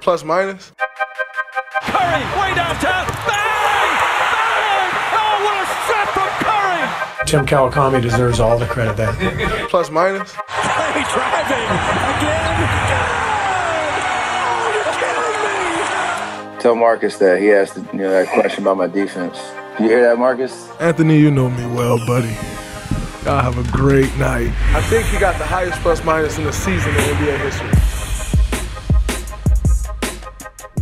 Plus minus. Curry, way downtown. Bang! Bang! Oh, what a shot from Curry! Tim Kawakami deserves all the credit there. Plus minus. Curry driving again. Good! Oh, you're kidding me! Tell Marcus that he asked you know, that question about my defense. You hear that, Marcus? Anthony, you know me well, buddy. Y'all have a great night. I think he got the highest plus minus in the season in NBA history.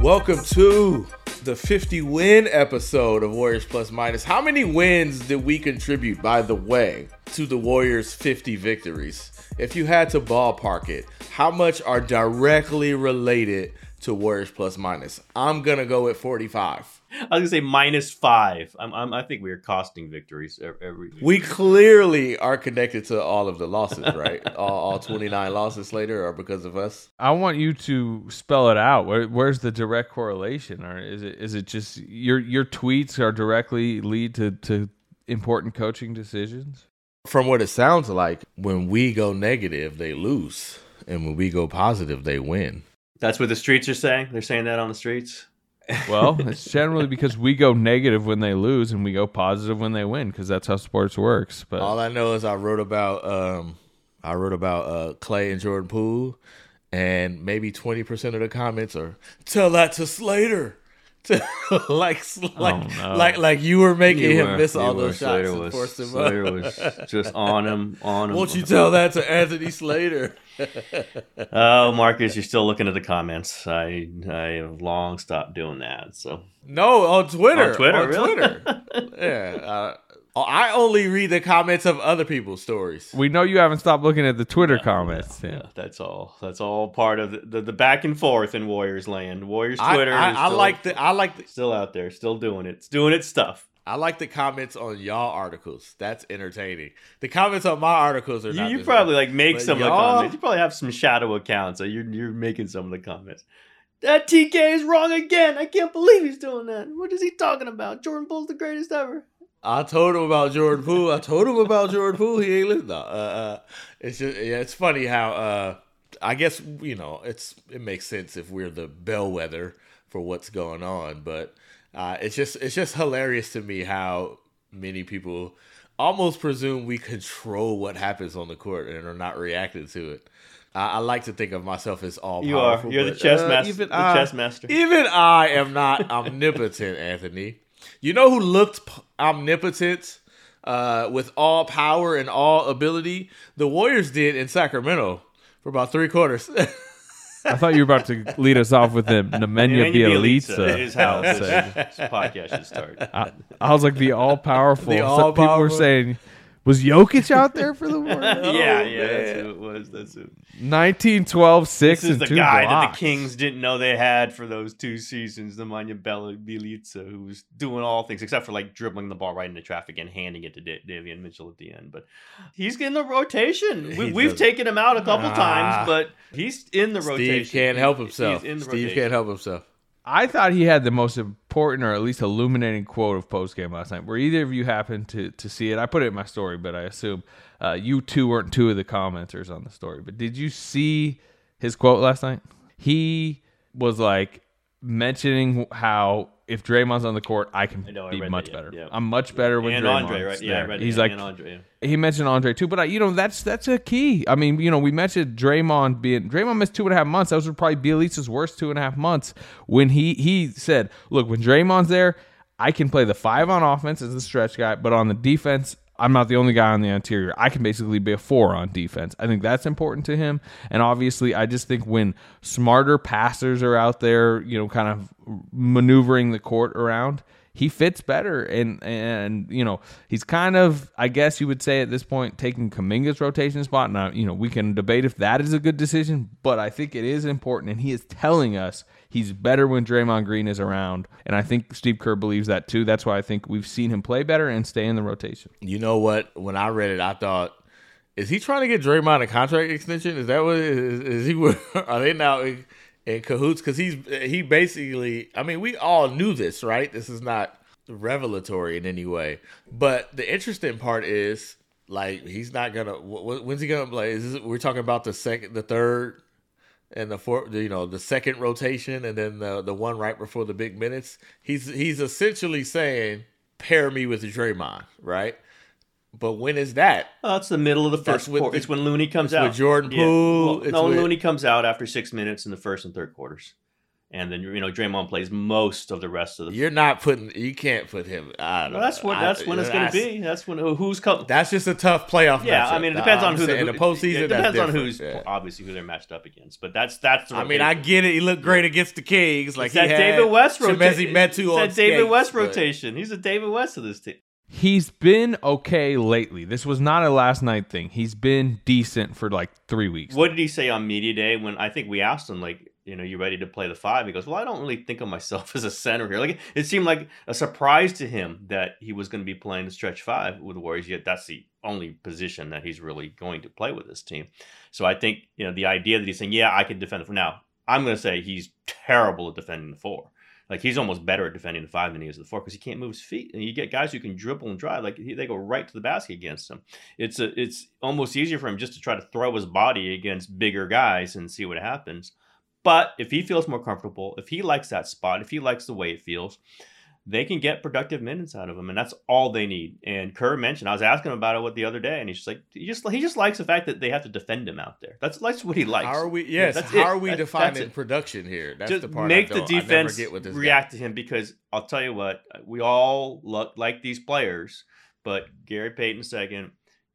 Welcome to the 50 win episode of Warriors Plus Minus. How many wins did we contribute, by the way, to the Warriors' 50 victories? If you had to ballpark it, how much are directly related to Warriors Plus Minus? I'm going to go with 45. I was gonna say minus five. I'm, I'm, I think we are costing victories every. every We clearly are connected to all of the losses, right? all, all 29 losses later are because of us. I want you to spell it out. Where, where's the direct correlation, or is it is it just your your tweets are directly lead to to important coaching decisions? From what it sounds like, when we go negative, they lose, and when we go positive, they win. That's what the streets are saying. They're saying that on the streets. Well, it's generally because we go negative when they lose and we go positive when they win because that's how sports works. But All I know is I wrote about um, I wrote about uh, Klay and Jordan Poole, and maybe twenty percent of the comments are tell that to Slater. To, like, like, no. like, like you were making You him were- miss you all were. those shots Slater and was- forced him Slater up. was just on him, on him. Won't you tell that to Anthony Slater? Oh, Marcus, you're still looking at the comments. I I have long stopped doing that. So No, on Twitter. On Twitter, on really? Twitter. yeah, uh, I only read the comments of other people's stories. we know you haven't stopped looking at the Twitter comments. yeah, Tim. that's all. That's all part of the, the, the back and forth in Warriors land. Warriors Twitter. I, is I still- like the I like the still out there, still doing it. It's doing its stuff. I like the comments on y'all articles. That's entertaining. The comments on my articles are You, not. you probably like make But some of the y'all- comments. You probably have some shadow accounts. So you're you're making some of the comments. That TK is wrong again. I can't believe he's doing that. What is he talking about? Jordan Poole's the greatest ever. I told him about Jordan Poole. I told him about Jordan Poole. He ain't listening. No, uh, uh, it's just yeah, it's funny how uh, I guess you know it's it makes sense if we're the bellwether for what's going on, but uh, it's just it's just hilarious to me how many people almost presume we control what happens on the court and are not reacting to it. I, I like to think of myself as all You are. powerful, You're the but, chess uh, master- Even the I, chess master. Even I am not omnipotent, Anthony. You know who looked p- omnipotent uh, with all power and all ability? The Warriors did in Sacramento for about three quarters. I thought you were about to lead us off with the Nemanja Bjelica. Uh, uh, is how this, this podcast should start. I, I was like the all powerful. The Some people were saying, was Jokic out there for the Warriors? yeah, yeah, that's who it was. That's who. 1912, six This is and the two guy that the Kings didn't know they had for those two seasons, Nemanja Bjelica, who was doing all things except for like dribbling the ball right into traffic and handing it to Da- Davion Mitchell at the end. But he's in the rotation. We, we've doesn't- taken him out a couple Ah. times, but he's in the rotation. Steve can't help himself. He's in the Steve rotation. can't help himself. I thought he had the most important or at least illuminating quote of post game last night. Were either of you happen to to see it? I put it in my story, but I assume uh, you two weren't two of the commenters on the story. But did you see his quote last night? He was like mentioning how if Draymond's on the court, I can I know, I be much that, yeah, better. yeah. I'm much better when And Draymond's Andre, right? Yeah, I there. read He's that. like And Andre, he mentioned Andre too, but I, you know that's that's a key. I mean, you know, we mentioned Draymond being Draymond missed two and a half months. Those were probably Bjelica's worst two and a half months. When he he said, "Look, when Draymond's there, I can play the five on offense as the stretch guy, but on the defense." I'm not the only guy on the interior. I can basically be a four on defense. I think that's important to him. And obviously, I just think when smarter passers are out there, you know, kind of maneuvering the court around, he fits better, and and you know he's kind of I guess you would say at this point taking Kuminga's rotation spot. Now you know we can debate if that is a good decision, but I think it is important, and he is telling us he's better when Draymond Green is around, and I think Steve Kerr believes that too. That's why I think we've seen him play better and stay in the rotation. You know what? When I read it, I thought, is he trying to get Draymond a contract extension? Is that what is, is he? Are they now in, in cahoots? Because he's he basically. I mean, we all knew this, right? This is not revelatory in any way. But the interesting part is, like, he's not gonna. When's he gonna play? Is this, we're talking about the second, the third, and the fourth. You know, the second rotation, and then the the one right before the big minutes. He's he's essentially saying, pair me with Draymond, right? But when is that? Oh, that's the middle of the first quarter. the- it's when Looney comes out. with Jordan Yeah. Poole, Well, it's no, with- Looney comes out after six minutes in the first and third quarters, and then you know Draymond plays most of the rest of the. You're not putting. You can't put him. I don't Well, that's know. what. I- That's when it's going to be. That's when uh, who's come. That's just a tough playoff. Yeah, matchup. I mean, it depends I'm on who the, saying who, the postseason. It depends on who's Yeah. obviously who they're matched up against, but that's that's. The I mean, I get it. He looked great against the Kings. Like It's he that had David West Chimezie rotation. Metu on that David skates, West but- rotation. He's a David West of this team. He's been okay lately. This was not a last night thing. He's been decent for like three weeks. What did he say on media day when I think we asked him like, you know, you ready to play the five? He goes, well, I don't really think of myself as a center here. Like it seemed like a surprise to him that he was going to be playing the stretch five with the Warriors. Yet that's the only position that he's really going to play with this team. So I think you know the idea that he's saying, yeah, I can defend the four. Now I'm going to say he's terrible at defending the four. Like he's almost better at defending the five than he is at the four because he can't move his feet. And you get guys who can dribble and drive, like he, they go right to the basket against him. It's a, it's almost easier for him just to try to throw his body against bigger guys and see what happens. But if he feels more comfortable, if he likes that spot, if he likes the way it feels, they can get productive minutes out of him, and that's all they need. And Kerr mentioned, I was asking him about it what the other day, and he's just like, he just he just likes the fact that they have to defend him out there. That's that's what he likes. How are we? Yes. that's how it. are we that's defining it production here? That's just the part. make I the don't- I never defense get with this guy. react to him because I'll tell you what, uh, we all look like these players, but Gary Payton second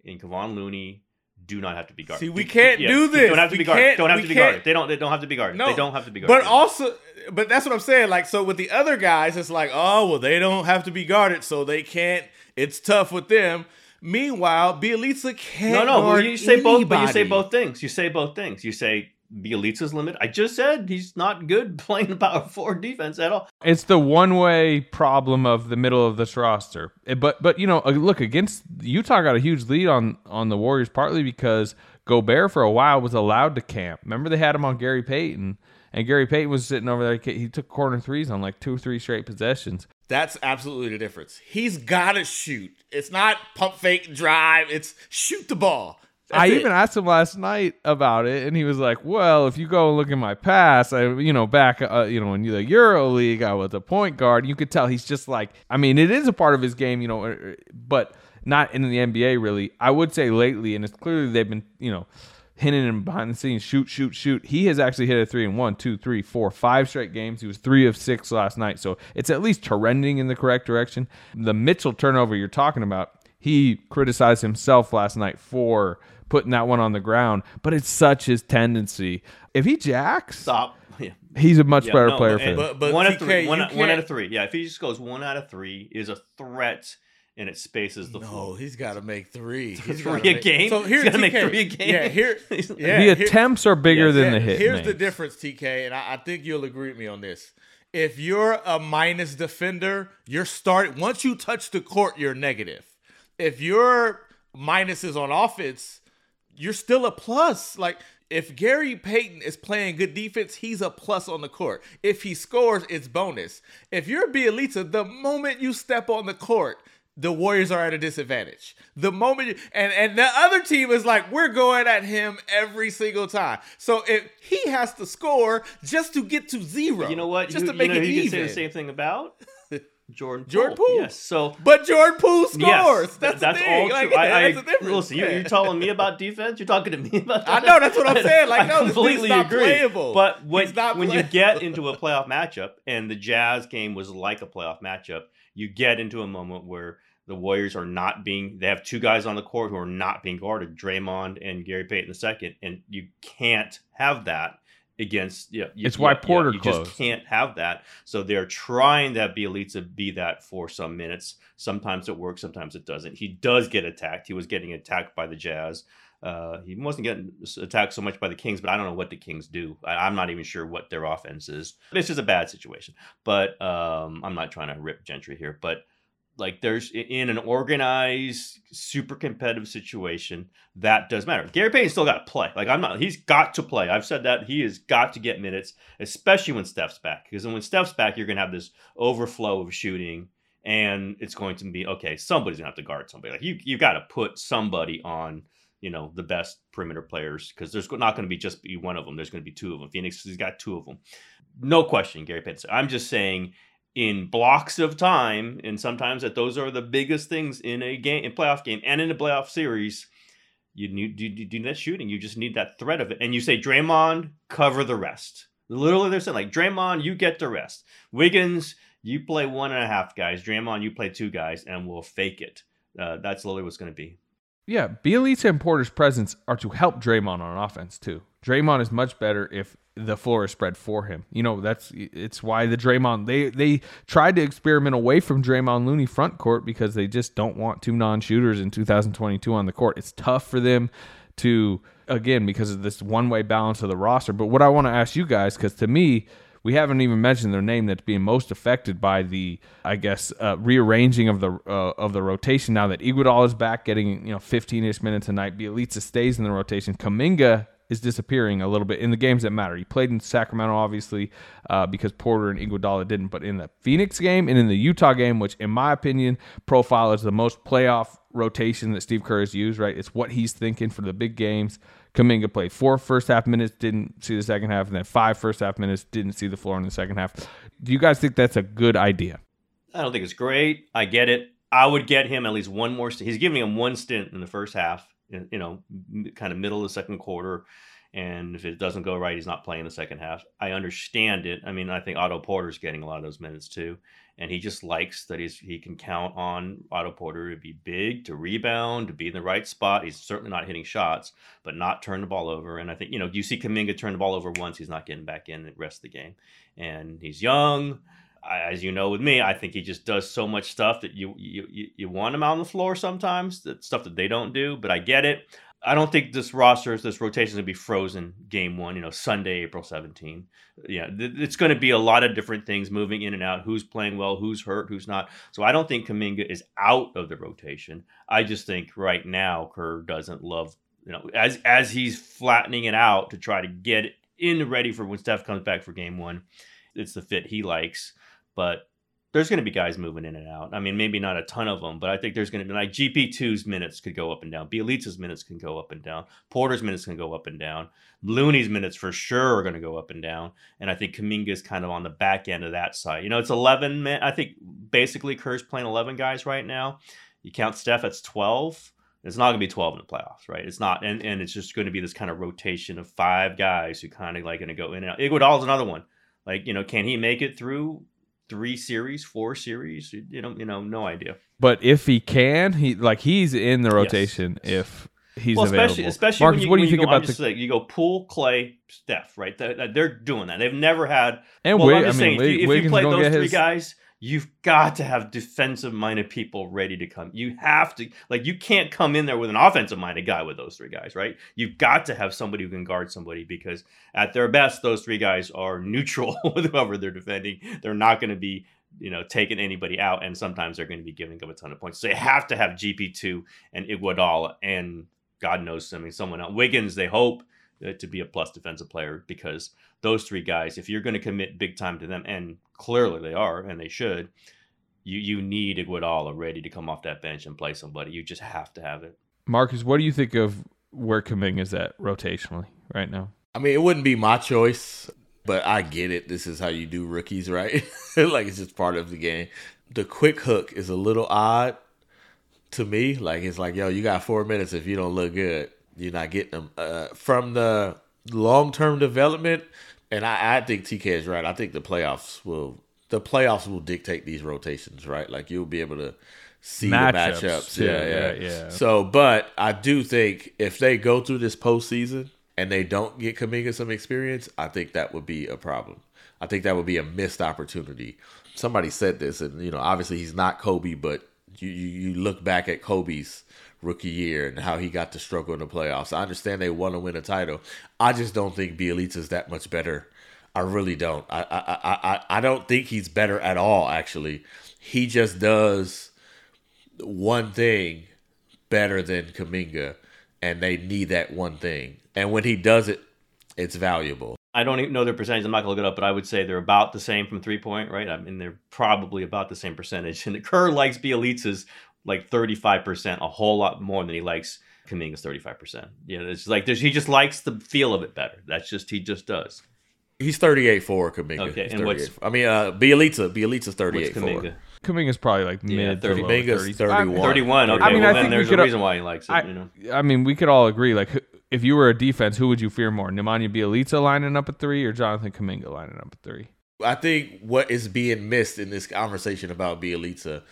and Kevon Looney do not have to be guarded. See, we can't Yeah, do Don't this. have to We be guarded. Don't have to be can't- guarded. They don't. They don't have to be guarded. No, they don't have to be guarded. But also, but that's what I'm saying. Like, so with the other guys, it's like, oh, well, they don't have to be guarded, so they can't. It's tough with them. Meanwhile, Bjelica can't. no, no. Guard you say both, but you say both things. You say both things. You say Bjelica's limit. I just said he's not good playing the power forward defense at all. It's the one way problem of the middle of this roster. Eh, But but you know, uh, look against Utah got a huge lead on on the Warriors partly because Gobert for a while was allowed to camp. Remember they had him on Gary Payton, and Gary Payton was sitting over there. He took corner threes on like two or three straight possessions. That's absolutely the difference. He's got to shoot. It's not pump fake drive. It's shoot the ball. That's I it. even asked him last night about it, and he was like, "Well, if you go and look at my past, I, you know, back, uh, you know, in the Euro League, I was a point guard. You could tell he's just like, I mean, it is a part of his game, you know, uh, but not in the NBA really. I would say lately, and it's clearly they've been, you know, hitting him behind the scenes, shoot, shoot, shoot. He has actually hit a three in one, two, three, four, five straight games. He was three of six last night, so it's at least trending in the correct direction. The Mitchell turnover you're talking about, he criticized himself last night for putting that one on the ground, but it's such his tendency. If he jacks, Stop. Yeah. he's a much Yeah, better no, player and for. But- but one out TK, of three. One, out- one out can't- of three. Yeah, if he just goes one out of three, is a threat and it spaces the No, floor. he's got to make three. He's Three gotta a make- game? So He's here, gotta make three a game? Yeah, here. Yeah, the here- attempts are bigger Yes, than Yeah, the hit. Here's the difference, TK, and I, I think you'll agree with me on this. If you're a minus defender, you're start once you touch the court, you're negative. If your minuses on offense, you're still a plus. Like if Gary Payton is playing good defense, he's a plus on the court. If he scores, it's bonus. If you're Bjelica, the moment you step on the court, the Warriors are at a disadvantage. The moment you, and and the other team is like, we're going at him every single time. So if he has to score just to get to zero, You know what? Just you, to make you know it who you even. can say the same thing about Jordan. Jordan Poole. Poole. Yes. So But Jordan Poole scores. Yes, that's that's the thing. all Like, true. I, I, that's the difference. listen, you, Yeah. you're telling me about defense. You're talking to me about. I know, that's what I'm saying. Like, I no, this dude's completely not agree. playable. But when, He's not when you get into a playoff matchup, and the Jazz game was like a playoff matchup, you get into a moment where the Warriors are not being. They have two guys on the court who are not being guarded, Draymond and Gary Payton II, and you can't have that against yeah. you- It's why yeah, yeah, Porter you closed. just can't have that. So they're trying to have Bjelica be that for some minutes. Sometimes it works, sometimes it doesn't. He does get attacked. He was getting attacked by the Jazz. Uh, he wasn't getting attacked so much by the Kings, but I don't know what the Kings do. I, I'm not even sure what their offense is. It's just a bad situation. But um, I'm not trying to rip Gentry here. But like there's in an organized, super competitive situation, that does matter. Gary Payton still got to play. Like I'm not, he's got to play. I've said that he has got to get minutes, especially when Steph's back. Because when Steph's back, you're gonna have this overflow of shooting, and it's going to be okay. Somebody's gonna have to guard somebody. Like you, you got to put somebody on. You know the best perimeter players because there's not going to be just be one of them. There's going to be two of them. Phoenix has got two of them, no question. Gary Payton. I'm just saying in blocks of time, and sometimes that those are the biggest things in a game, in playoff game, and in a playoff series. You need you, you need that shooting. You just need that threat of it. And you say, Draymond, cover the rest. Literally, they're saying like, Draymond, you get the rest. Wiggins, you play one and a half guys. Draymond, you play two guys, and we'll fake it. Uh, that's literally what's going to be. Yeah, Bjelica and Porter's presence are to help Draymond on offense too. Draymond is much better if the floor is spread for him. You know, that's it's why the Draymond they they tried to experiment away from Draymond Looney front court because they just don't want two non-shooters in 2022 on the court. It's tough for them to again because of this one-way balance of the roster. But what I want to ask you guys cuz to me we haven't even mentioned their name that's being most affected by the, I guess, uh, rearranging of the uh, of the rotation. Now that Iguodala is back, getting you know 15ish minutes a night, Bjelica stays in the rotation. Kuminga is disappearing a little bit in the games that matter. He played in Sacramento, obviously, uh, because Porter and Iguodala didn't. But in the Phoenix game and in the Utah game, which in my opinion, profile is the most playoff rotation that Steve Kerr has used. Right, it's what he's thinking for the big games. Kuminga played four first half minutes, didn't see the second half, and then five first half minutes, didn't see the floor in the second half. Do you guys think that's a good idea? I don't think it's great. I get it. I would get him at least one more. St- he's giving him one stint in the first half. You know, kind of middle of the second quarter. And if it doesn't go right, he's not playing the second half. I understand it. I mean, I think Otto Porter's getting a lot of those minutes too, and he just likes that he's he can count on Otto Porter to be big, to rebound, to be in the right spot. He's certainly not hitting shots, but not turn the ball over. And I think you know, you see Kuminga turn the ball over once, he's not getting back in the rest of the game. And he's young. As you know, with me, I think he just does so much stuff that you you you, want him out on the floor sometimes. That stuff that they don't do. But I get it. I don't think this roster, this rotation is going to be frozen game one, you know, Sunday, April 17. Yeah, th- it's going to be a lot of different things moving in and out. Who's playing well, who's hurt, who's not. So I don't think Kuminga is out of the rotation. I just think right now Kerr doesn't love, you know, as as he's flattening it out to try to get in ready for when Steph comes back for game one. It's the fit he likes, but there's going to be guys moving in and out. I mean, maybe not a ton of them, but I think there's going to be like GP2's minutes could go up and down. Bjelica's minutes can go up and down. Porter's minutes can go up and down. Looney's minutes for sure are going to go up and down. And I think Kuminga's kind of on the back end of that side. You know, it's 11 men. I think basically Kerr's playing 11 guys right now. You count Steph, that's 12. It's not going to be 12 in the playoffs, right? It's not. And, and it's just going to be this kind of rotation of five guys who kind of like going to go in and out. Iguodala's another one. Like, you know, can he make it through three series, four series. You know, you know, no idea. But if he can, he like he's in the rotation if he's well, available. especially especially Marcus, when you, what do you think go, about the saying, you go Poole Klay, Steph, right? They're, they're doing that. They've never had. And well, Wig- I'm just I mean, saying, if you, if you play those three his- guys, you've got to have defensive minded people ready to come. You have to like you can't come in there with an offensive minded guy with those three guys, right? You've got to have somebody who can guard somebody because at their best, those three guys are neutral with whoever they're defending. They're not going to be you know, taking anybody out, and sometimes they're going to be giving up a ton of points. So they have to have GP two and Iguodala, and God knows, I mean, someone else. Wiggins, they hope Uh, to be a plus defensive player because those three guys, if you're going to commit big time to them, and clearly they are, and they should, you you need Iguodala ready to come off that bench and play somebody. You just have to have it. Marcus, what do you think of where Kuminga's at rotationally right now? I mean, it wouldn't be my choice, but I get it. This is how you do rookies, right? like it's just part of the game. The quick hook is a little odd to me. Like it's like, yo, you got four minutes. If you don't look good, you're not getting them. Uh, from the long term development, and I, I think TK is right. I think the playoffs will the playoffs will dictate these rotations, right? Like you'll be able to see Matchups, the matchups. too. Yeah, yeah, Yeah, yeah. So, but I do think if they go through this postseason and they don't get Kuminga some experience, I think that would be a problem. I think that would be a missed opportunity. Somebody said this, and you know, obviously he's not Kobe, but you you, you look back at Kobe's rookie year and how he got to struggle in the playoffs. I understand they want to win a title. I just don't think Bjelica's that much better. I really don't. I I I I don't think he's better at all. Actually, he just does one thing better than Kuminga, and they need that one thing. And when he does it, it's valuable. I don't even know their percentage. I'm not gonna look it up, but I would say they're about the same from three point, right? I mean, they're probably about the same percentage. And Kerr likes Bjelica's like 35 percent, a whole lot more than he likes Kuminga's 35 percent. You know, it's like he just likes the feel of it better. That's just he just does. He's 38 for Kuminga. Okay, He's and what's- I mean, uh, Bjelica. Bjelica's 38 What's Kuminga? for. Kuminga's probably like Yeah, mid 30. to low Kuminga's 31. 31. Okay, I mean, well, I then think we there's could- a reason why he likes it. I, you know, I mean, we could all agree. Like, if you were a defense, who would you fear more, Nemanja Bjelica lining up at three or Jonathan Kuminga lining up at three? I think what is being missed in this conversation about Bjelica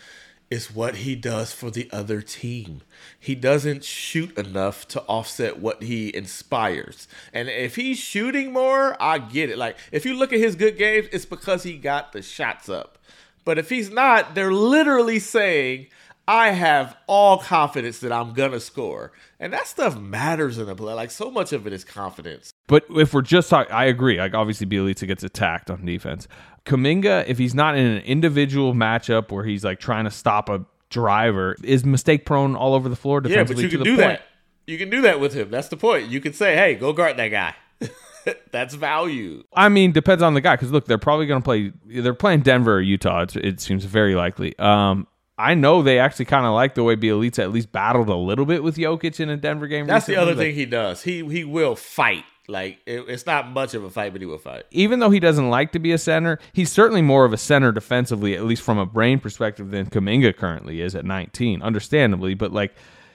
is what he does for the other team. He doesn't shoot enough to offset what he inspires. And if he's shooting more, I get it. Like if you look at his good games, it's because he got the shots up. But if he's not, they're literally saying, I have all confidence that I'm gonna score. And that stuff matters in a play. Like so much of it is confidence. But if we're just talking, I agree. Like obviously, Bjelica gets attacked on defense. Kuminga, if he's not in an individual matchup where he's like trying to stop a driver, is mistake prone all over the floor defensively. Yeah, but you can do point. that. You can do that with him. That's the point. You can say, "Hey, go guard that guy." That's value. I mean, depends on the guy. Because look, they're probably going to play. They're playing Denver or Utah. It's, it seems very likely. Um, I know they actually kind of like the way Bjelica at least battled a little bit with Jokic in a Denver game. That's the other Like, thing he does. He he will fight. Like it, it's not much of a fight, but he will fight. even though he doesn't like to be a center, he's certainly more of a center defensively, at least from a brain perspective, than Kuminga currently is at 19, understandably. But like,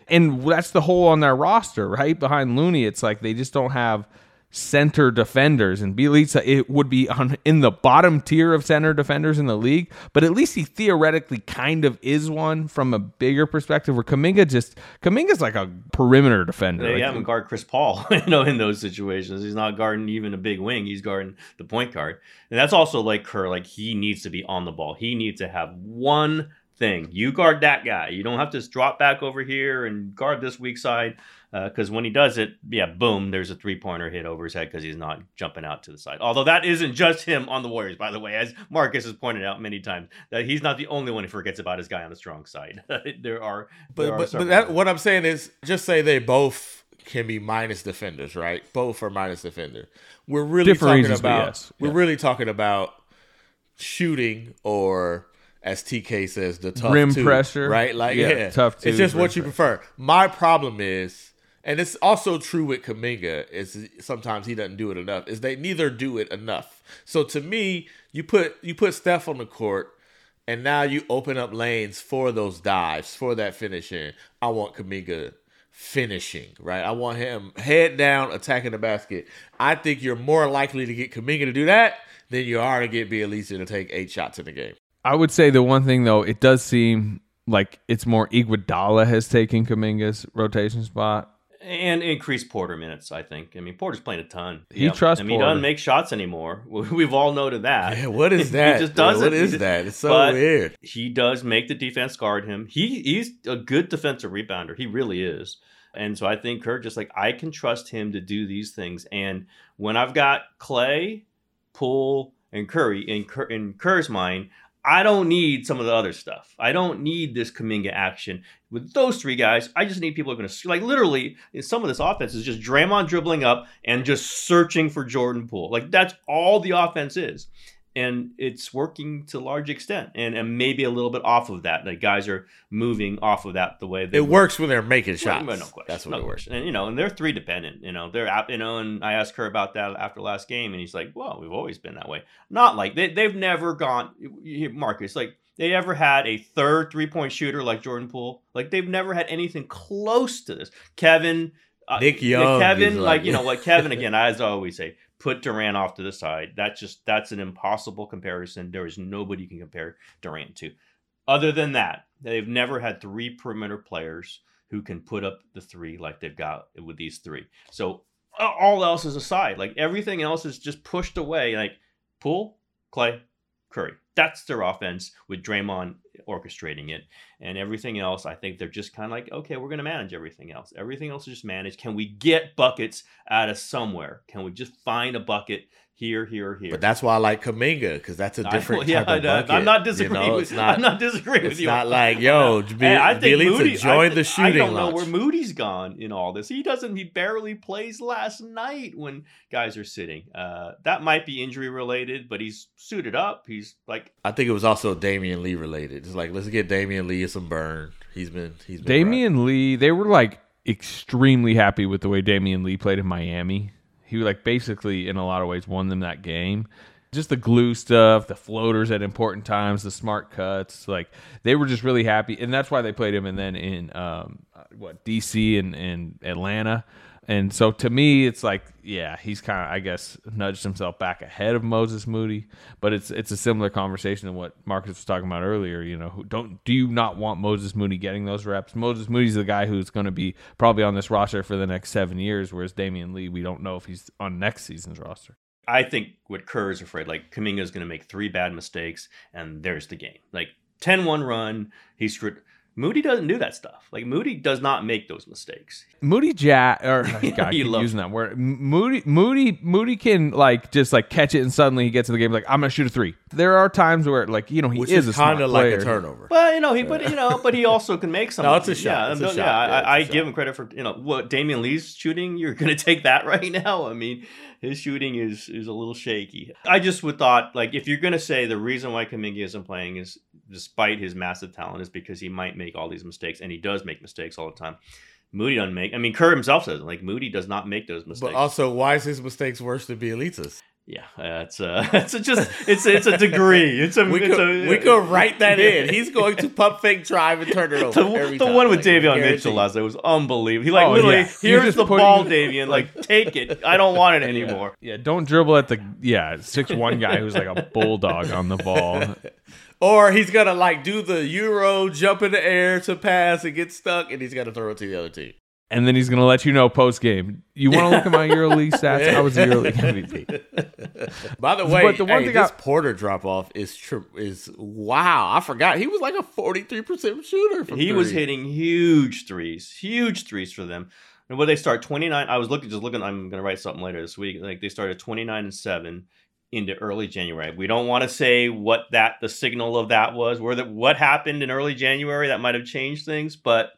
and that's the hole on their roster, right? Behind Looney, it's like they just don't have center defenders. And Bjelica, it would be on in the bottom tier of center defenders in the league, but at least he theoretically kind of is one from a bigger perspective. Where Kuminga just Kuminga's like a perimeter defender. They Like, have him guard Chris Paul, you know, in those situations. He's not guarding even a big wing. He's guarding the point guard. And that's also like Kerr, like he needs to be on the ball. He needs to have one thing. You guard that guy. You don't have to drop back over here and guard this weak side. Uh, because when he does it, yeah, boom, there's a three pointer hit over his head because he's not jumping out to the side. Although that isn't just him on the Warriors, by the way, as Marcus has pointed out many times, that he's not the only one who forgets about his guy on the strong side. there are, But are but, but that, what I'm saying is, just say they both can be minus defenders, right? Both are minus defender. We're really Different talking reasons, about. yes. We're Yeah. really talking about shooting or. As TK says, the tough Rim two, pressure. right? Like, Yeah, yeah, tough It's just what you prefer. My problem is, and it's also true with Kuminga, is sometimes he doesn't do it enough. Is they neither do it enough. So to me, you put you put Steph on the court, and now you open up lanes for those dives, for that finishing. I want Kuminga finishing, right? I want him head down attacking the basket. I think you're more likely to get Kuminga to do that than you are to get Bjelica to take eight shots in the game. I would say the one thing though, it does seem like it's more Iguodala has taken Kuminga's rotation spot. and increased Porter minutes. I think. I mean, Porter's playing a ton. He trusts I mean, he doesn't make shots anymore. We've all noted that. Yeah, what is He that? just doesn't. what is that? It's so but weird. He does make the defense guard him. He he's a good defensive rebounder. He really is. And so I think Kirk just like I can trust him to do these things. And when I've got Klay, Poole, and Curry in, Cur- in Kerr's mind, I don't need some of the other stuff. I don't need this Kuminga action. With those three guys, I just need people who are going to, like, literally, some of this offense is just Draymond dribbling up and just searching for Jordan Poole. Like, that's all the offense is. And it's working to a large extent. And, and maybe a little bit off of that. Like, guys are moving off of that the way they It works when they're making shots. well, no question. That's what no it works. And you know, and they're three dependent. You know, they're out. You know, and I asked her about that after last game, and he's like, "Well, we've always been that way. Not like they they've never gone." Marcus, like they ever had a third three point shooter like Jordan Poole. Like they've never had anything close to this. Kevin, uh, Nick Young Kevin, like, like- you know what, Kevin again. As I always say, put Durant off to the side. That's just that's an impossible comparison. There is nobody you can compare Durant to. Other than that, they've never had three perimeter players who can put up the three like they've got with these three. So all else is aside. Like everything else is just pushed away. Like Poole, Klay, Curry. That's their offense with Draymond orchestrating it. And everything else, I think they're just kind of like, okay, we're going to manage everything else. Everything else is just managed. Can we get buckets out of somewhere? Can we just find a bucket here, here, here? But that's why I like Kuminga because that's a different yeah, type of I- bucket. I'm not you disagreeing know? with- It's not, I'm not disagreeing with it's not like yo, be, And I think Bjelica Moody joined I, the shooting. I don't know where Moody's gone in all this. He doesn't. He barely plays last night when guys are sitting. Uh, that might be injury related, but he's suited up. He's like I think it was also Damion Lee related. It's like let's get Damion Lee some burn. He's been he's been Damion Lee, they were like extremely happy with the way Damion Lee played in Miami. He like basically in a lot of ways won them that game. Just the glue stuff, the floaters at important times, the smart cuts, like they were just really happy, and that's why they played him. And then in um, what DC and, and Atlanta, and so to me, it's like yeah, he's kind of I guess nudged himself back ahead of Moses Moody, but it's it's a similar conversation to what Marcus was talking about earlier. You know, who don't do you not want Moses Moody getting those reps? Moses Moody's the guy who's going to be probably on this roster for the next seven years, whereas Damion Lee, we don't know if he's on next season's roster. I think what Kerr is afraid, like Kuminga is going to make three bad mistakes, and there's the game. Like 10-1 run, he's screwed. Moody doesn't do that stuff. Like Moody does not make those mistakes. Moody Jack or God, I you keep love- using that word. Moody Moody Moody can like just like catch it and suddenly he gets in the game like I'm gonna shoot a three. There are times where like you know he Which is, is kind kinda of like a turnover. Well, you know, he but you know, but he also can make some. No, it's a shot. Yeah, It's a no, shot. yeah, Yeah, it's I, a I give him credit for you know what Damion Lee's shooting. You're going to take that right now. I mean, his shooting is is a little shaky. I just would thought like if you're going to say the reason why Kuminga isn't playing is despite his massive talent is because he might make all these mistakes and he does make mistakes all the time. Moody doesn't make. I mean, Kerr himself says like Moody does not make those mistakes. But also, why is his mistakes worse than Bjelica's? Yeah, uh, it's uh, it's a just it's it's a degree. It's a We it's could, a, we could write that in. He's going to pump fake drive and turn it over. The, every the time, one with like, Davion. Mitchell last night was unbelievable. He like Oh, literally, yeah. Here's the putting- ball, Davion. Like, take it. I don't want it anymore. Yeah, don't dribble at the yeah six one guy who's like a bulldog on the ball. Or he's gonna like do the euro, jump in the air to pass and get stuck, and he's gonna throw it to the other team. And then he's gonna let you know post game. You want to look at my EuroLeague stats? I was the EuroLeague MVP. By the way, But the one hey, thing this I- Porter drop off is tr- is wow. I forgot he was like a forty three percent shooter. From He was hitting huge threes, huge threes for them. And when they start 29, I was looking, just looking, I'm going to write something later this week. Like they started 29 and 7 into early January. We don't want to say what that, the signal of that was, where the, what happened in early January that might have changed things, but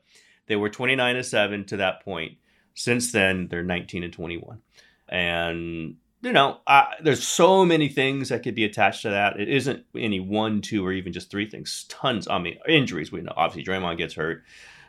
they were 29 and 7 to that point. Since then, they're 19 and 21. And, you know, there's so many things that could be attached to that. It isn't any one, two, or even just three things. Tons. I mean, injuries. We know obviously Draymond gets hurt.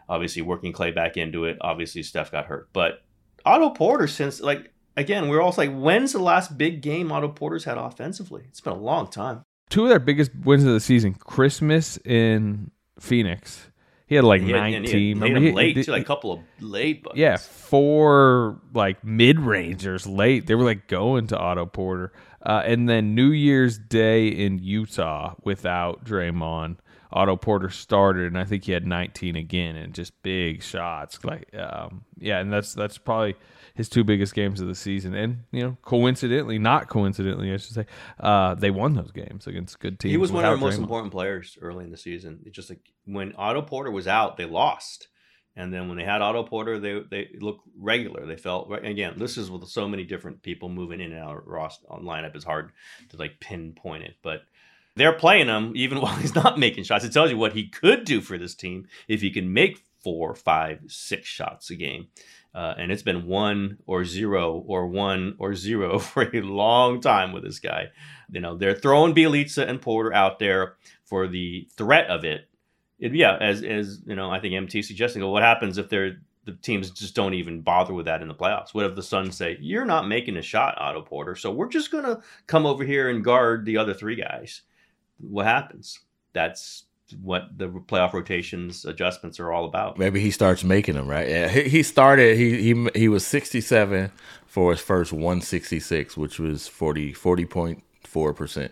Obviously, working Klay back into it. Obviously, Steph got hurt. But Otto Porter, since like again, we're also like, when's the last big game Otto Porter's had offensively? It's been a long time. Two of their biggest wins of the season: Christmas in Phoenix. He had like He had- and he had- nineteen. He Remember, had he- him late he- like a couple of late. Buckets. Yeah, four like mid rangers late. They were like going to Otto Porter, uh, and then New Year's Day in Utah without Draymond. Otto Porter started, and I think he had 19 again, and just big shots. Like, um, yeah, and that's that's probably his two biggest games of the season. And you know, coincidentally, not coincidentally, I should say, uh, they won those games against good teams. He was one of our most Draymond. important players early in the season. It's just like when Otto Porter was out, they lost. And then when they had Otto Porter, they they looked regular. They felt right. Again, this is with so many different people moving in and out of Ross on lineup. It's hard to like pinpoint it, but they're playing him even while he's not making shots. It tells you what he could do for this team if he can make four, five, six shots a game. Uh, and it's been one or zero or one or zero for a long time with this guy. You know, they're throwing Bjelica and Porter out there for the threat of it. It yeah, as as you know, I think MT suggesting, well, what happens if they're the teams just don't even bother with that in the playoffs? What if the Suns say, You're not making a shot, Otto Porter, so we're just gonna come over here and guard the other three guys? What happens? That's what the playoff rotations adjustments are all about. Maybe he starts making them right. Yeah, he, he started. He he he was sixty seven for his first one sixty six, which was 40 40.4 percent,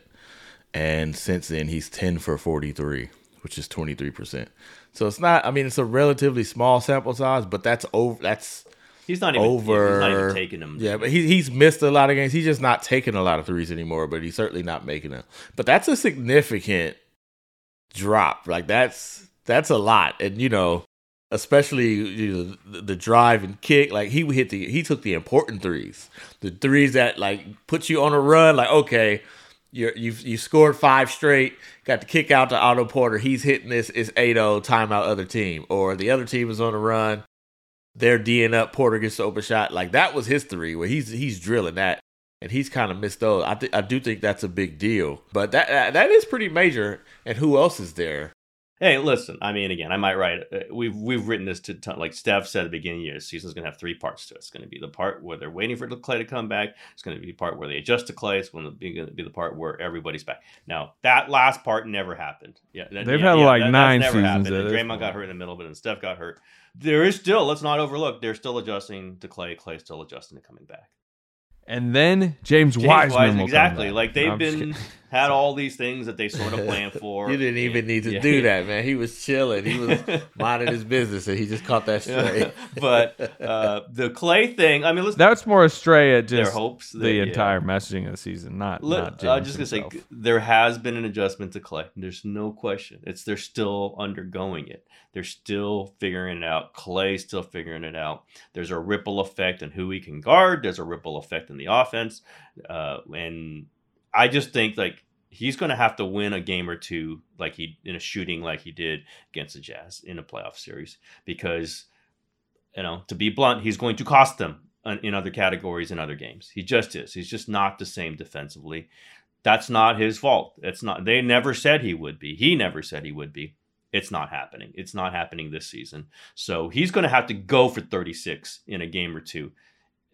and since then he's ten for forty three, which is twenty three percent. So it's not. I mean, it's a relatively small sample size, but that's over. That's He's not even over. He's not even taking them. Yeah, but he, he's missed a lot of games. He's just not taking a lot of threes anymore. But he's certainly not making them. But that's a significant drop. Like that's that's a lot, and you know, especially you know, the, the drive and kick. Like he hit the he took the important threes, the threes that like put you on a run. Like okay, you you you scored five straight, got the kick out to Otto Porter. He's hitting this. It's 8-0, timeout other team, or the other team is on a run. They're D'ing up. Porter gets the open shot. Like that was history where he's he's drilling that, and he's kind of missed those. I th- I do think that's a big deal, but that, that is pretty major. And who else is there? Hey, listen. I mean, again, I might write. Uh, we've we've written this to ton, like Steph said at the beginning of the year. The season's going to have three parts to it. It's going to be the part where they're waiting for Klay to come back. It's going to be the part where they adjust to Klay. It's going to be, to be the part where everybody's back. Now that last part never happened. Yeah, that, They've yeah, had yeah, like that- that's nine never seasons happened. at And Draymond got hurt in the middle it, and Steph got hurt. There is still. Let's not overlook. They're still adjusting to Klay. Klay's still adjusting to coming back. And then James, James Wiseman, Wiseman, exactly. Like they've No, been. Had all these things that they sort of planned for. You didn't even need to Yeah. do that, man. He was chilling. He was minding his business, and he just caught that straight. but uh, the Klay thing, I mean, let's That's more astray at Their just hopes that- the yeah. entire messaging of the season, not Let- not James I'm just gonna himself. say there has been an adjustment to Klay. There's no question. It's they're still undergoing it. They're still figuring it out. Clay's still figuring it out. There's a ripple effect in who he can guard. There's a ripple effect in the offense, uh, and I just think like he's going to have to win a game or two, like he in a shooting like he did against the Jazz in a playoff series, because you know, to be blunt, he's going to cost them in other categories in other games. He just is. He's just not the same defensively. That's not his fault. It's not. They never said he would be. He never said he would be. It's not happening. It's not happening this season. So he's going to have to go for 36 in a game or two,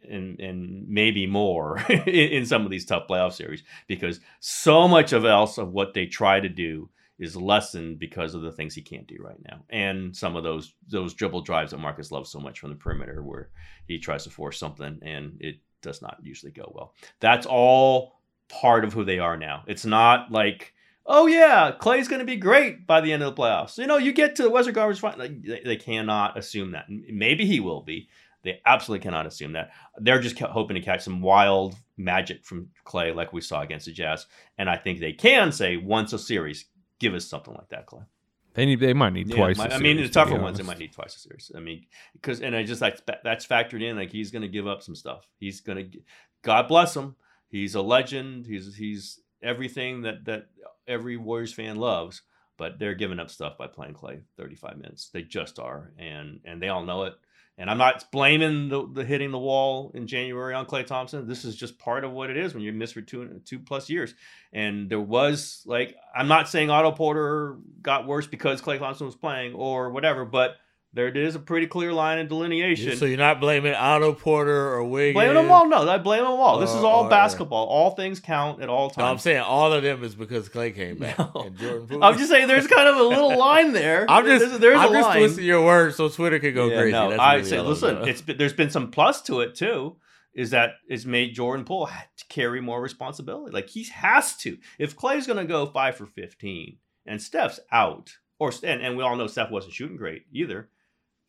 and and maybe more in, in some of these tough playoff series because so much of else of what they try to do is lessened because of the things he can't do right now, and some of those those dribble drives that Marcus loves so much from the perimeter, where he tries to force something and it does not usually go well. That's all part of who they are now. It's not like, oh yeah, Klay's going to be great by the end of the playoffs. You know, you get to the Western Conference final. They, they cannot assume that. Maybe he will be. They absolutely cannot assume that. They're just hoping to catch some wild magic from Klay, like we saw against the Jazz. And I think they can say once a series, give us something like that, Klay. They need. They might need Yeah, twice. might- a I mean, series, the tougher ones, they might need twice a series. I mean, because and I just like that's factored in. Like he's going to give up some stuff. He's going to, God bless him. He's a legend. He's he's everything that that every Warriors fan loves. But they're giving up stuff by playing Klay 35 minutes. They just are, and and they all know it. And I'm not blaming the, the hitting the wall in January on Klay Thompson. This is just part of what it is when you miss for two two plus years. And there was like I'm not saying Otto Porter got worse because Klay Thompson was playing or whatever, but there is a pretty clear line of delineation. So you're not blaming Otto Porter or Wiggins? Blame them all. No, I blame them all. This is all oh, or- basketball. All things count at all No, I'm saying all of them is because Klay came back. And Jordan Poole. I'm just saying there's kind of a little line there. I'm just, there's, there's I'm a just line. twisting your words so Twitter can go Yeah, crazy. No, That's I really say, listen, it's there's been some plus to it too. Is that it's made Jordan Poole carry more responsibility? Like he has to. If Klay's going to go five for fifteen and Steph's out, or and, and we all know Steph wasn't shooting great either.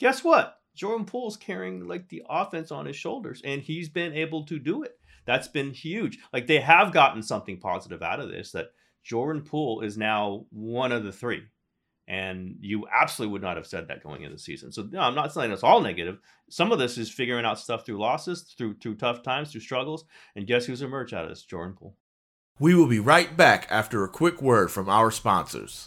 Guess what? Jordan Poole's carrying like the offense on his shoulders, and he's been able to do it. That's been huge. Like they have gotten something positive out of this. That Jordan Poole is now one of the three. And you absolutely would not have said that going into the season. So no, I'm not saying it's all negative. Some of this is figuring out stuff through losses, through through tough times, through struggles. And guess who's emerged out of this? Jordan Poole. We will be right back after a quick word from our sponsors.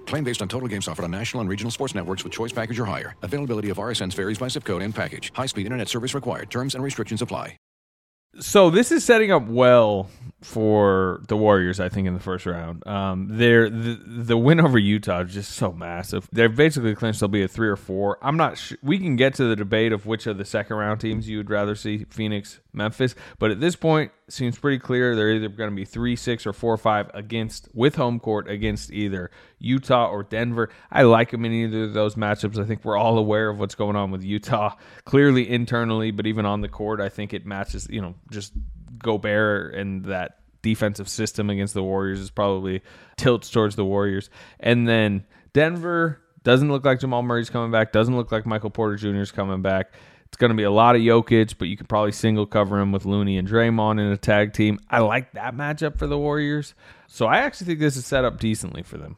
Claim based on total games offered on national and regional sports networks with choice package or higher. Availability of RSNs varies by zip code and package. High speed internet service required. Terms and restrictions apply. So this is setting up well for the Warriors, I think, in the first round. Um, they're the, the win over Utah is just so massive. They're basically clinched they'll be a three or four. I'm not sure. We can get to the debate of which of the second round teams you would rather see, Phoenix, Memphis. But at this point, seems pretty clear they're either going to be three, six, or four, five against with home court against either Utah or Denver. I like them in either of those matchups. I think we're all aware of what's going on with Utah, clearly internally, but even on the court, I think it matches. You know, just Gobert and that defensive system against the Warriors is probably tilts towards the Warriors. And then Denver doesn't look like Jamal Murray's coming back, doesn't look like Michael Porter Jr. is coming back. It's going to be a lot of Jokic, but you could probably single cover him with Looney and Draymond in a tag team. I like that matchup for the Warriors. So I actually think this is set up decently for them.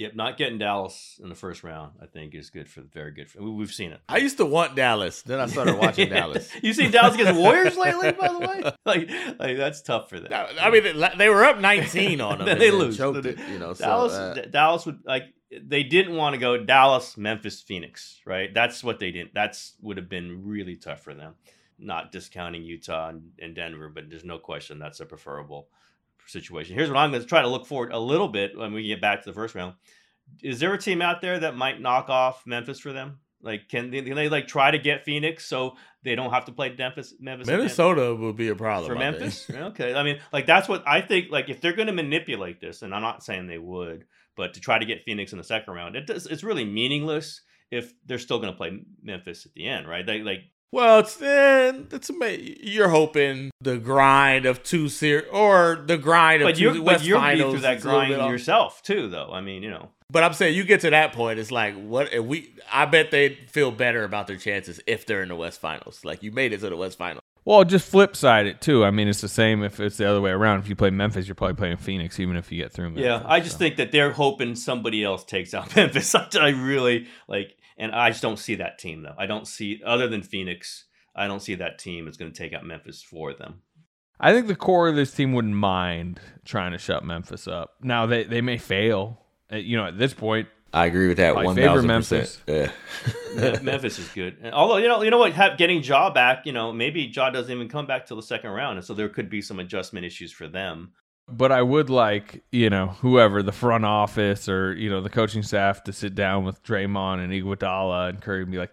Yep, not getting Dallas in the first round, I think, is good for very good. For, we've seen it. I used to want Dallas, then I started watching Dallas. you seen Dallas against Warriors lately, by the way? Like, like that's tough for them. I mean, they were up 19 on them. they lose. choked it, you know. So, Dallas, uh, Dallas would like they didn't want to go Dallas, Memphis, Phoenix, right? That's what they didn't. That's would have been really tough for them. Not discounting Utah and, and Denver, but there's no question that's a preferable situation. Here's what I'm going to try to look forward a little bit when we get back to the first round. Is there a team out there that might knock off Memphis for them? Like, can they, can they like try to get Phoenix so they don't have to play Memphis? Memphis? Minnesota would be a problem for I think. Memphis. okay, I mean, like that's what I think. Like, if they're going to manipulate this, and I'm not saying they would, but to try to get Phoenix in the second round, it does, it's really meaningless if they're still going to play Memphis at the end, right? They like Well, it's eh, it's you're hoping the grind of two series or the grind of but two you're, West but you're finals through that is a little grind yourself too, though. I mean, you know, But I'm saying you get to that point, it's like what if we. I bet they feel better about their chances if they're in the West Finals. Like you made it to the West Finals. Well, just flip side it too. I mean, it's the same if it's the other way around. If you play Memphis, you're probably playing Phoenix, even if you get through Memphis. yeah. I just think that they're hoping somebody else takes out Memphis. I really like, and I just don't see that team though. I don't see other than Phoenix. I don't see that team is going to take out Memphis for them. I think the core of this team wouldn't mind trying to shut Memphis up. Now they they may fail. Uh, You know, at this point, I agree with that I one favor thousand Memphis. percent. Yeah. Memphis is good. And although you know, you know what, have, getting Ja back, you know, maybe Ja doesn't even come back till the second round, and so there could be some adjustment issues for them. But I would like you know whoever the front office or you know the coaching staff to sit down with Draymond and Iguodala and Curry and be like.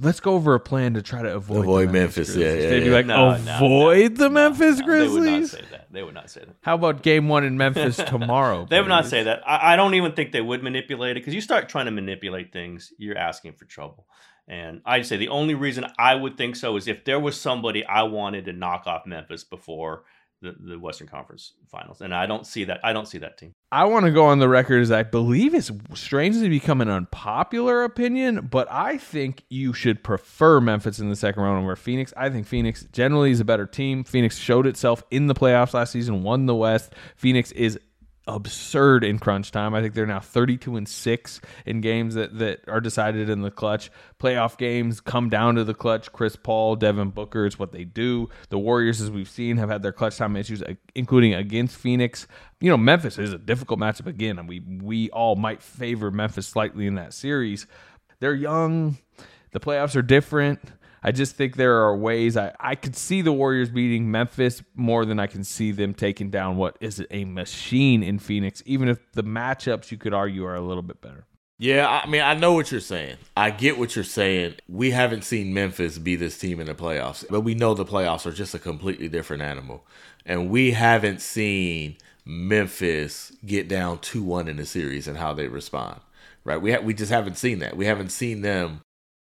Let's go over a plan to try to avoid, Avoid the Memphis, yeah, yeah, They'd be yeah. like, No, no, avoid the Memphis Grizzlies. They would not say that. They would not say that. How about game one in Memphis tomorrow? They would not say that. I, I don't even think they would manipulate it because you start trying to manipulate things, you're asking for trouble. And I'd say the only reason I would think so is if there was somebody I wanted to knock off Memphis before the, the Western Conference Finals, and I don't see that. I don't see that team. I want to go on the record as I believe it's strangely become an unpopular opinion, but I think you should prefer Memphis in the second round over Phoenix. I think Phoenix generally is a better team. Phoenix showed itself in the playoffs last season, won the West. Phoenix is absurd in crunch time. I think they're now 32 and 6 in games that, that are decided in the clutch. Playoff games come down to the clutch. Chris Paul, Devin Booker is what they do. The Warriors, as we've seen, have had their clutch time issues, uh, including against Phoenix. You know, Memphis is a difficult matchup again, and we we all might favor Memphis slightly in that series. They're young. The playoffs are different. I just think there are ways I, I could see the Warriors beating Memphis more than I can see them taking down what is a machine in Phoenix, even if the matchups you could argue are a little bit better. Yeah, I mean, I know what you're saying. I get what you're saying. We haven't seen Memphis be this team in the playoffs, but we know the playoffs are just a completely different animal. And we haven't seen Memphis get down 2 1 in the series and how they respond, right? We, ha- we just haven't seen that. We haven't seen them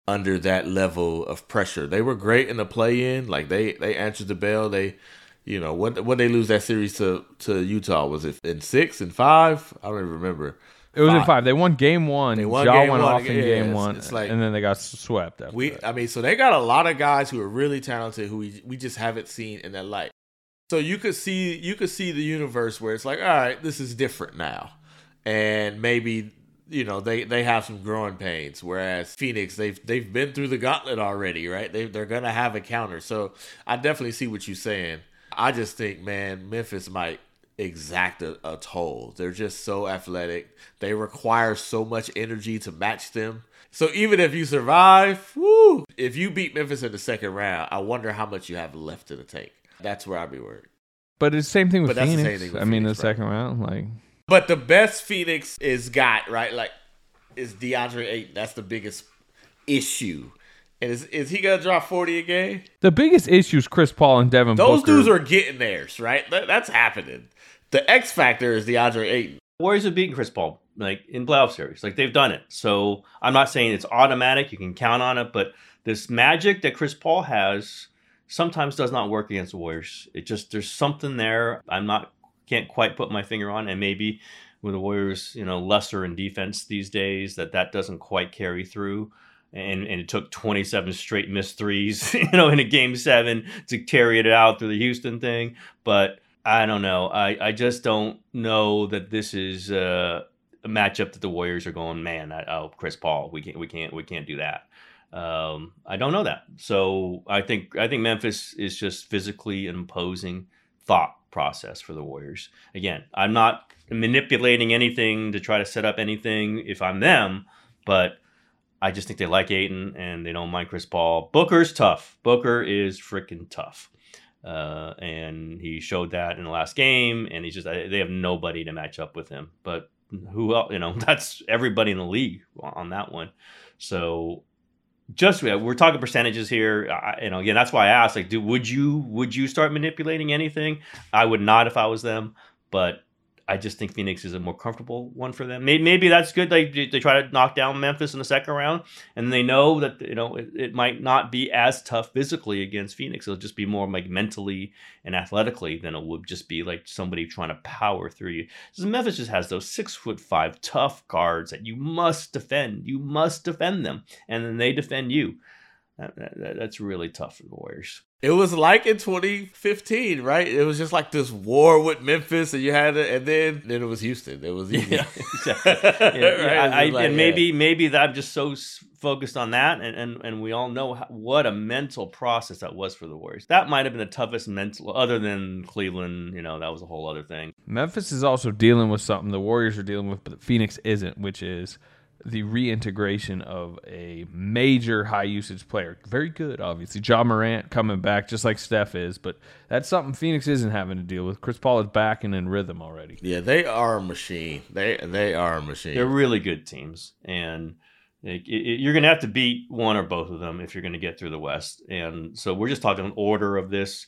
under that level of pressure. They were great in the play in, like they they answered the bell. They you know, when when they lose that series to to Utah was it in 6 and 5? I don't even remember. It was in five. They won game one. They won Ja game went one. off in Yeah, game it's- one, it's like- and then they got swept. After We, that. I mean, so they got a lot of guys who are really talented who we, we just haven't seen in that light. So you could see you could see the universe where it's like, all right, this is different now, and maybe you know they they have some growing pains. Whereas Phoenix, they've they've been through the gauntlet already, right? They they're gonna have a counter. So I definitely see what you're saying. I just think, man, Memphis might exact a, a toll. They're just so athletic. They require so much energy to match them. So even if you survive, woo, if you beat Memphis in the second round, I wonder how much you have left in the tank. That's where I'd be worried. but it's the same thing with But Phoenix. same thing with I mean, Phoenix, the second round, like But the best Phoenix is got, right? Like is DeAndre Ayton. That's the biggest issue. And is is he gonna drop 40 a game? the biggest issue is Chris Paul and Devin Those Booker. dudes are getting theirs, right? That, that's happening. The X factor is DeAndre Ayton. Warriors have beaten Chris Paul like in playoff series. Like they've done it. So I'm not saying it's automatic. You can count on it, but this magic that Chris Paul has sometimes does not work against the Warriors. It just there's something there. I'm not can't quite put my finger on, and maybe with the Warriors, you know, lesser in defense these days, that that doesn't quite carry through. And, and it took 27 straight missed threes, you know, in a game seven to carry it out through the Houston thing. But I don't know. I, I just don't know that this is uh, a matchup that the Warriors are going. Man, I, oh Chris Paul, we can't we can't we can't do that. Um, I don't know that. So I think I think Memphis is just physically an imposing thought process for the Warriors. Again, I'm not manipulating anything to try to set up anything if I'm them, but I just think they like Ayton and they don't mind Chris Paul. Booker's tough. Booker is freaking tough. Uh, and he showed that in the last game, and he's just they have nobody to match up with him. But who else? You know, that's everybody in the league on that one. So just we're talking percentages here. I, you know, again, that's why I asked, like, do would you would you start manipulating anything? I would not if I was them, but I just think Phoenix is a more comfortable one for them. Maybe, maybe that's good. They they try to knock down Memphis in the second round, and they know that you know it, it might not be as tough physically against Phoenix. It'll just be more like mentally and athletically than it would just be like somebody trying to power through you. Because Memphis just has those six foot five tough guards that you must defend. You must defend them, and then they defend you. That, that, that's really tough for the Warriors. It was like in 2015, right? It was just like this war with Memphis, and you had it, and then then it was Houston. It was easy. Yeah, exactly. Yeah, yeah, I, I, and maybe maybe that I'm just so focused on that, and and, and we all know how, what a mental process that was for the Warriors. That might have been the toughest mental, other than Cleveland. You know, that was a whole other thing. Memphis is also dealing with something the Warriors are dealing with, but Phoenix isn't, which is the reintegration of a major high usage player. Very good, obviously. Ja Morant coming back just like Steph is, but that's something Phoenix isn't having to deal with. Chris Paul is back and in rhythm already. Yeah, they are a machine. They they are a machine. They're really good teams, and it, it, you're going to have to beat one or both of them if you're going to get through the West. And so we're just talking order of this.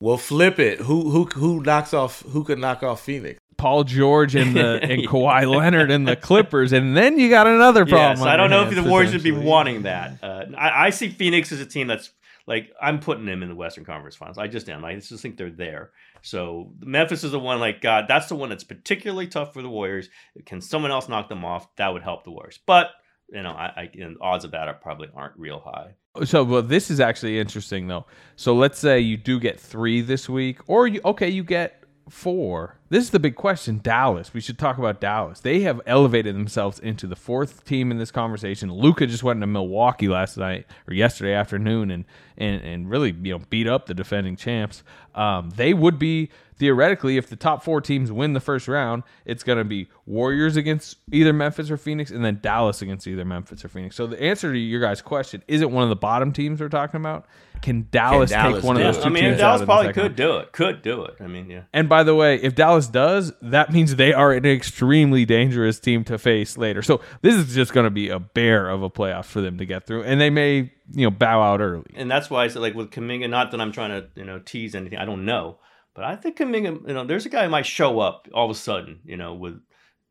Well, flip it. Who who who knocks off? Who could knock off Phoenix? Paul George and the and Kawhi Leonard and the Clippers, and then you got another problem. Yes, I don't know if the Warriors would be wanting that. Uh, I, I see Phoenix as a team that's like I'm putting them in the Western Conference Finals. I just am. I just think they're there. So Memphis is the one. Like God, that's the one that's particularly tough for the Warriors. Can someone else knock them off? That would help the Warriors. But you know, I, I and odds of that are probably aren't real high. So, well, this is actually interesting though. So, let's say you do get three this week, or you okay, you get four. This is the big question. Dallas. We should talk about Dallas. They have elevated themselves into the fourth team in this conversation. Luka just went to Milwaukee last night or yesterday afternoon and and and really you know beat up the defending champs. Um, they would be theoretically if the top four teams win the first round, it's going to be Warriors against either Memphis or Phoenix, and then Dallas against either Memphis or Phoenix. So the answer to your guys' question isn't one of the bottom teams we're talking about. Can Dallas, Dallas take one of those it? two I mean, teams Dallas of probably could round? do it. Could do it. I mean, yeah. And by the way, if Dallas does, that means they are an extremely dangerous team to face later. So this is just going to be a bear of a playoff for them to get through, and they may you know bow out early. and that's why I said like with Kuminga. Not that I'm trying to you know tease anything. I don't know, but I think Kuminga. You know, there's a guy who might show up all of a sudden. You know, with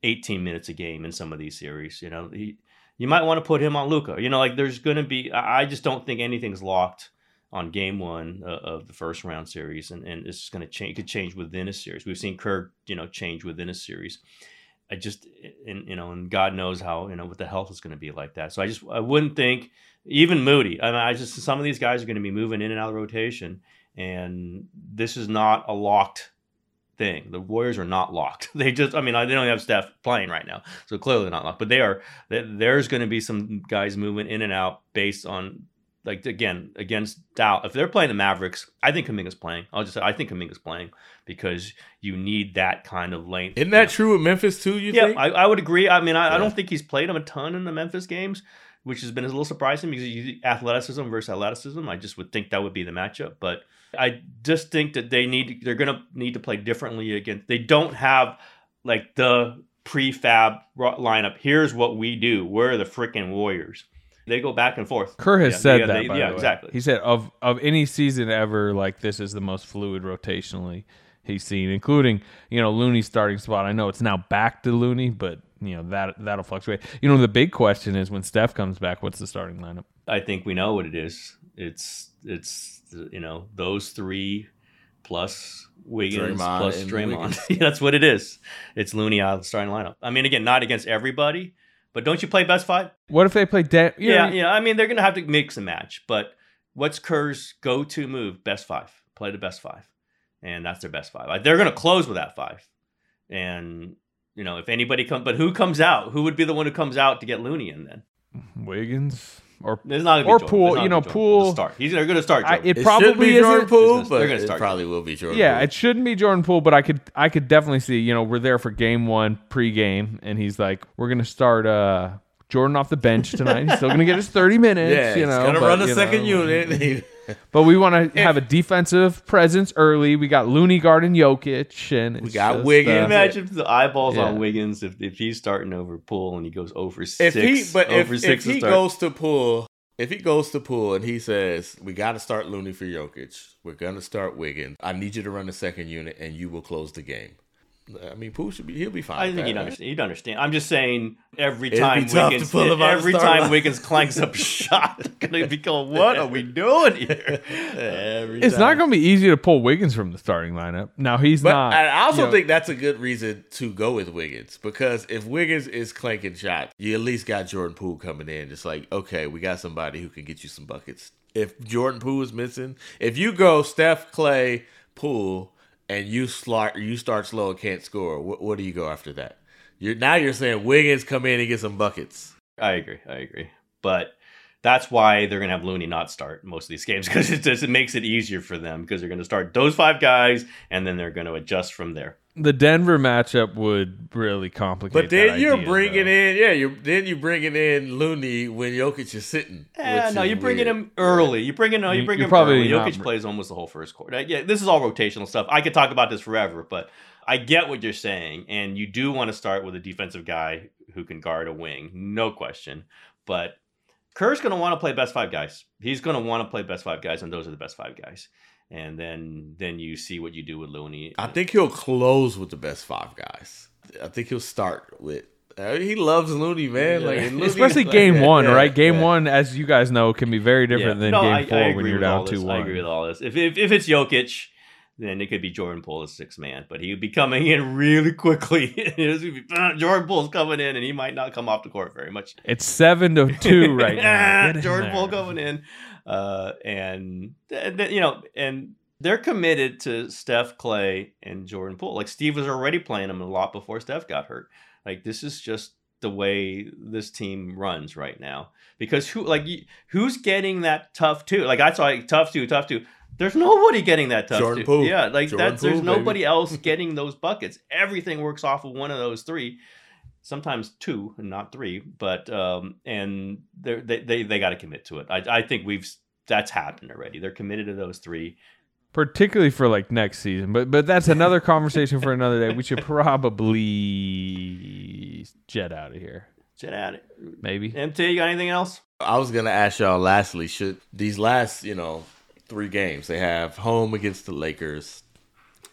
18 minutes a game in some of these series. You know, he you might want to put him on Luka. You know, like there's going to be. I I just don't think anything's locked on game one uh, of the first round series, and, and it's going to change. Could change within a series. We've seen Kerr, you know, change within a series. I just, and you know, and God knows how you know what the health is going to be like that. So I just, I wouldn't think even Moody. I mean, I just some of these guys are going to be moving in and out of rotation, and this is not a locked thing. The Warriors are not locked. They just, I mean, they don't have Steph playing right now, so clearly not locked. But they are. There's going to be some guys moving in and out based on like again against Dallas. If they're playing the Mavericks, I think Kuminga's playing. I'll just say I think Kuminga's playing because you need that kind of length. Isn't that true with Memphis too? You yeah, think? I, I would agree. I mean, I, Yeah. I don't think he's played him a ton in the Memphis games, which has been a little surprising because you athleticism versus athleticism. I just would think that would be the matchup, but I just think that they need they're going to need to play differently against. They don't have like the prefab lineup. Here's what we do. We're the freaking Warriors. They go back and forth. Kerr has Yeah, said yeah, that. they- by yeah, the way. exactly. He said of of any season ever, like this is the most fluid rotationally he's seen, including you know Looney's starting spot. I know it's now back to Looney, but you know that that'll fluctuate. You know the big question is when Steph comes back, what's the starting lineup? I think we know what it is. It's it's you know those three plus Wiggins Draymond plus and Draymond. Wiggins. Yeah, That's what it is. It's Looney out of the starting lineup. I mean, again, not against everybody, but don't you play best five? What if they play Dan? you Yeah, yeah. I mean, they're gonna have to mix and match. But what's Kerr's go-to move? Best five. Play the best five, and that's their best five. Like, They're gonna close with that five, and you know if anybody comes, but who comes out? Who would be the one who comes out to get Looney in then? Wiggins or It's not gonna or Jordan. It's not You know, be Jordan. Poole. To start. He's they're going to start. I- it It probably isn't. Jordan Poole, They're gonna it start probably will be Jordan. Yeah, Poole. it shouldn't be Jordan Poole, but I could I could definitely see. You know, we're there for game one pregame, and he's like, we're gonna start uh Jordan off the bench tonight. He's still gonna get his thirty minutes. Yeah, you he's know, gonna but, run the second know, unit. But we want to have a defensive presence early. We got Looney guarding Jokic, and We got just, Wiggins. uh, Imagine the eyeballs Yeah. on Wiggins if, if he's starting over Poole and he goes over six. if six. he but if, over if six to he start. goes to Poole if he goes to Poole and he says we got to start Looney for Jokic, we're gonna start Wiggins. I need you to run the second unit and you will close the game. I mean, Poole should be he'll be fine. I think that, he'd right? understand. He'd understand. I'm just saying every It'd time Wiggins, pull him every time starting Wiggins clanks up a shot, they're gonna be going, "What are we doing here?" Every It's time. not going to be easy to pull Wiggins from the starting lineup. Now he's But not. I also you know, think that's a good reason to go with Wiggins because if Wiggins is clanking shots, you at least got Jordan Poole coming in. It's like, okay, we got somebody who can get you some buckets. If Jordan Poole is missing, if you go Steph, Klay, Poole, and you start you start slow and can't score, what, what do you go after that? You're now you're saying Wiggins come in and get some buckets. I agree. I agree. But that's why they're going to have Looney not start most of these games because it just it makes it easier for them because they're going to start those five guys and then they're going to adjust from there. The Denver matchup would really complicate. But then that you're idea, bringing though. in, yeah, you're then you're bringing in Looney when Jokic is sitting. Yeah, no, is you're bringing weird. him early. You bring in, no, you You- bring you're him probably early. not- Jokic plays almost the whole first quarter. Yeah, this is all rotational stuff. I could talk about this forever, but I get what you're saying, and you do want to start with a defensive guy who can guard a wing, no question. But Kerr's going to want to play best five guys. He's going to want to play best five guys, and those are the best five guys. And then then you see what you do with Looney. I think he'll close with the best five guys. I think he'll start with. Uh, he loves Looney, man. Like Looney- Especially like, game yeah, one, yeah, right? Game yeah. one, as you guys know, can be very different Yeah. than No, game I- I four when you're down this. one. I agree with all this. If, if if it's Jokic, then it could be Jordan Poole as six man, but he would be coming in really quickly. It's gonna "Ah, Jordan Poole's coming in, and he might not come off the court very much. It's seven to two right now. Get Jordan there. Poole coming in, uh, and th- you know, and they're committed to Steph, Klay, and Jordan Poole. Like Steve was already playing them a lot before Steph got hurt. Like this is just the way this team runs right now. Because who, like, who's getting that tough two? Like I saw like, tough two, tough two. There's nobody getting that tough Jordan two. Poole. Yeah, like Jordan that's there's Poole, baby. nobody else getting those buckets. Everything works off of one of those three sometimes two and not three but um and they're, they they, they got to commit to it I, I think we've that's happened already they're committed to those three particularly for like next season. But but that's another conversation for another day. We should probably jet out of here. Jet at it. Maybe. MT, you got anything else? I was gonna ask y'all. Lastly, should these last you know three games they have home against the Lakers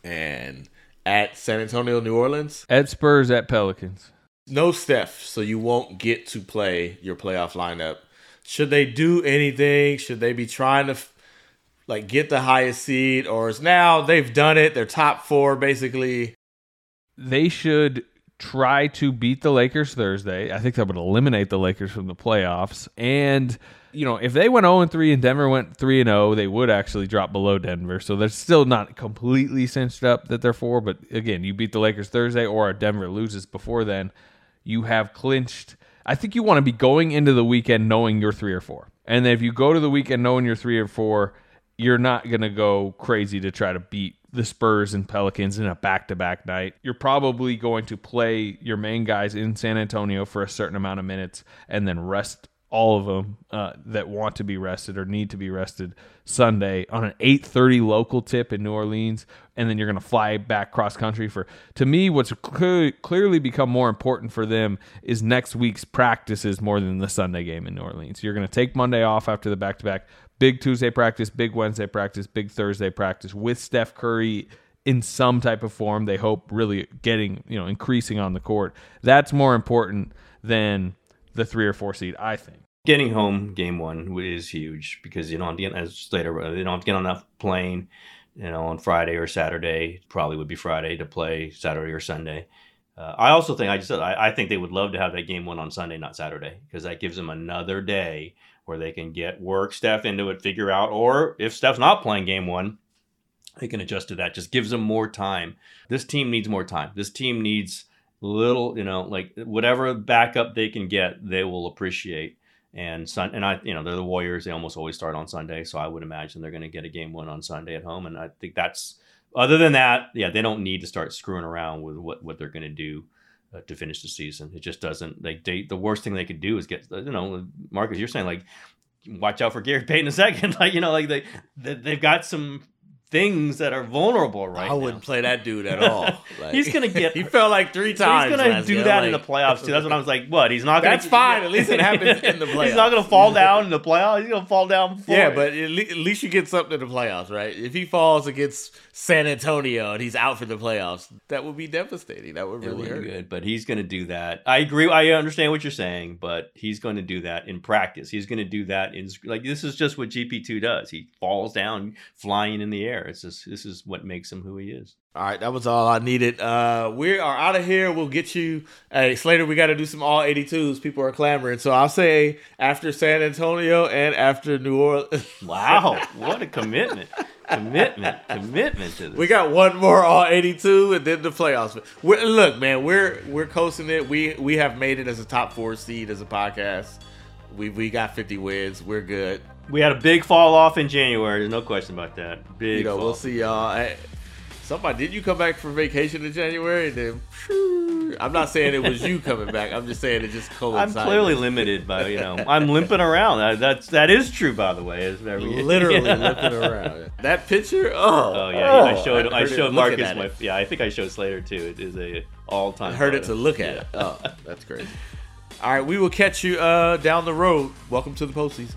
and at San Antonio, New Orleans? At Spurs, at Pelicans. No Steph, so you won't get to play your playoff lineup. Should they do anything? Should they be trying to like get the highest seed, or is now they've done it? They're top four basically. They should try to beat the Lakers Thursday. I think that would eliminate the Lakers from the playoffs. And you know, if they went 0 3 and Denver went 3 0, they would actually drop below Denver. So they're still not completely cinched up that they're four. But again, you beat the Lakers Thursday, or Denver loses before then, you have clinched. I think you want to be going into the weekend knowing you're three or four. And then if you go to the weekend knowing you're three or four, you're not going to go crazy to try to beat the Spurs and Pelicans in a back to back night. You're probably going to play your main guys in San Antonio for a certain amount of minutes and then rest all of them uh, that want to be rested or need to be rested Sunday on an 8:30 local tip in New Orleans, and then you're going to fly back cross country for. To me, what's clearly, clearly become more important for them is next week's practices more than the Sunday game in New Orleans. You're going to take Monday off after the back to back, big Tuesday practice, big Wednesday practice, big Thursday practice with Steph Curry in some type of form. They hope really getting you know increasing on the court. That's more important than the three or four seed, I think. Getting home game one is huge because you don't get as later you don't get enough plane, you know, on Friday or Saturday. Probably would be Friday to play Saturday or Sunday. Uh, I also think I just I, I, think they would love to have that game one on Sunday, not Saturday, because that gives them another day where they can get work Steph into it, figure out, or if Steph's not playing game one, they can adjust to that. Just gives them more time. This team needs more time. This team needs little, you know, like whatever backup they can get, they will appreciate. And Sun and I, you know, they're the Warriors. They almost always start on Sunday, so I would imagine they're going to get a game one on Sunday at home. And I think that's other than that, yeah, they don't need to start screwing around with what what they're going to do uh, to finish the season. It just doesn't. Like they, the worst thing they could do is get, you know, Marcus, you're saying like watch out for Gary Payton a second. Like, you know, like they, they they've got some things that are vulnerable right I wouldn't play that dude at all. Like, he's gonna get. he fell like three times. He's gonna do that like, in the playoffs too. That's what I was like. What? He's not gonna. That's fine. At least it happens in the playoffs. He's not gonna fall down in the playoffs. He's gonna fall down. Yeah, it. but at least you get something in the playoffs, right? If he falls against San Antonio and he's out for the playoffs, that would be devastating. That would really hurt. Good, but he's gonna do that. I agree. I understand what you're saying, but he's going to do that in practice. He's going to do that in like this is just what GP two does. He falls down flying in the air. It's just this is what makes him who he is. All right, that was all I needed. Uh, we are out of here. We'll get you. Hey, Slater, we got to do some all 82s. People are clamoring. So I'll say after San Antonio and after New Orleans. wow, what a commitment. commitment, commitment to this. We got one more all 82 and then the playoffs. We're, look, man, we're we're coasting it. We we have made it as a top 4 seed as a podcast. We we got 50 wins. We're good. We had a big fall off in January. There's no question about that. Big. You know, fall. we'll see y'all. Hey, somebody, did you come back for vacation in January? And then, I'm not saying it was you coming back. I'm just saying it just coincided. I'm clearly limited by you know. I'm limping around. That's that is true, by the way. Is literally limping around. That picture. Oh, oh yeah. Oh, I showed. I, I showed Marcus. My, yeah, I think I showed Slater too. It is a all time. I heard photo. it to look at. Yeah. Oh, that's crazy. All right, we will catch you uh, down the road. Welcome to the postseason.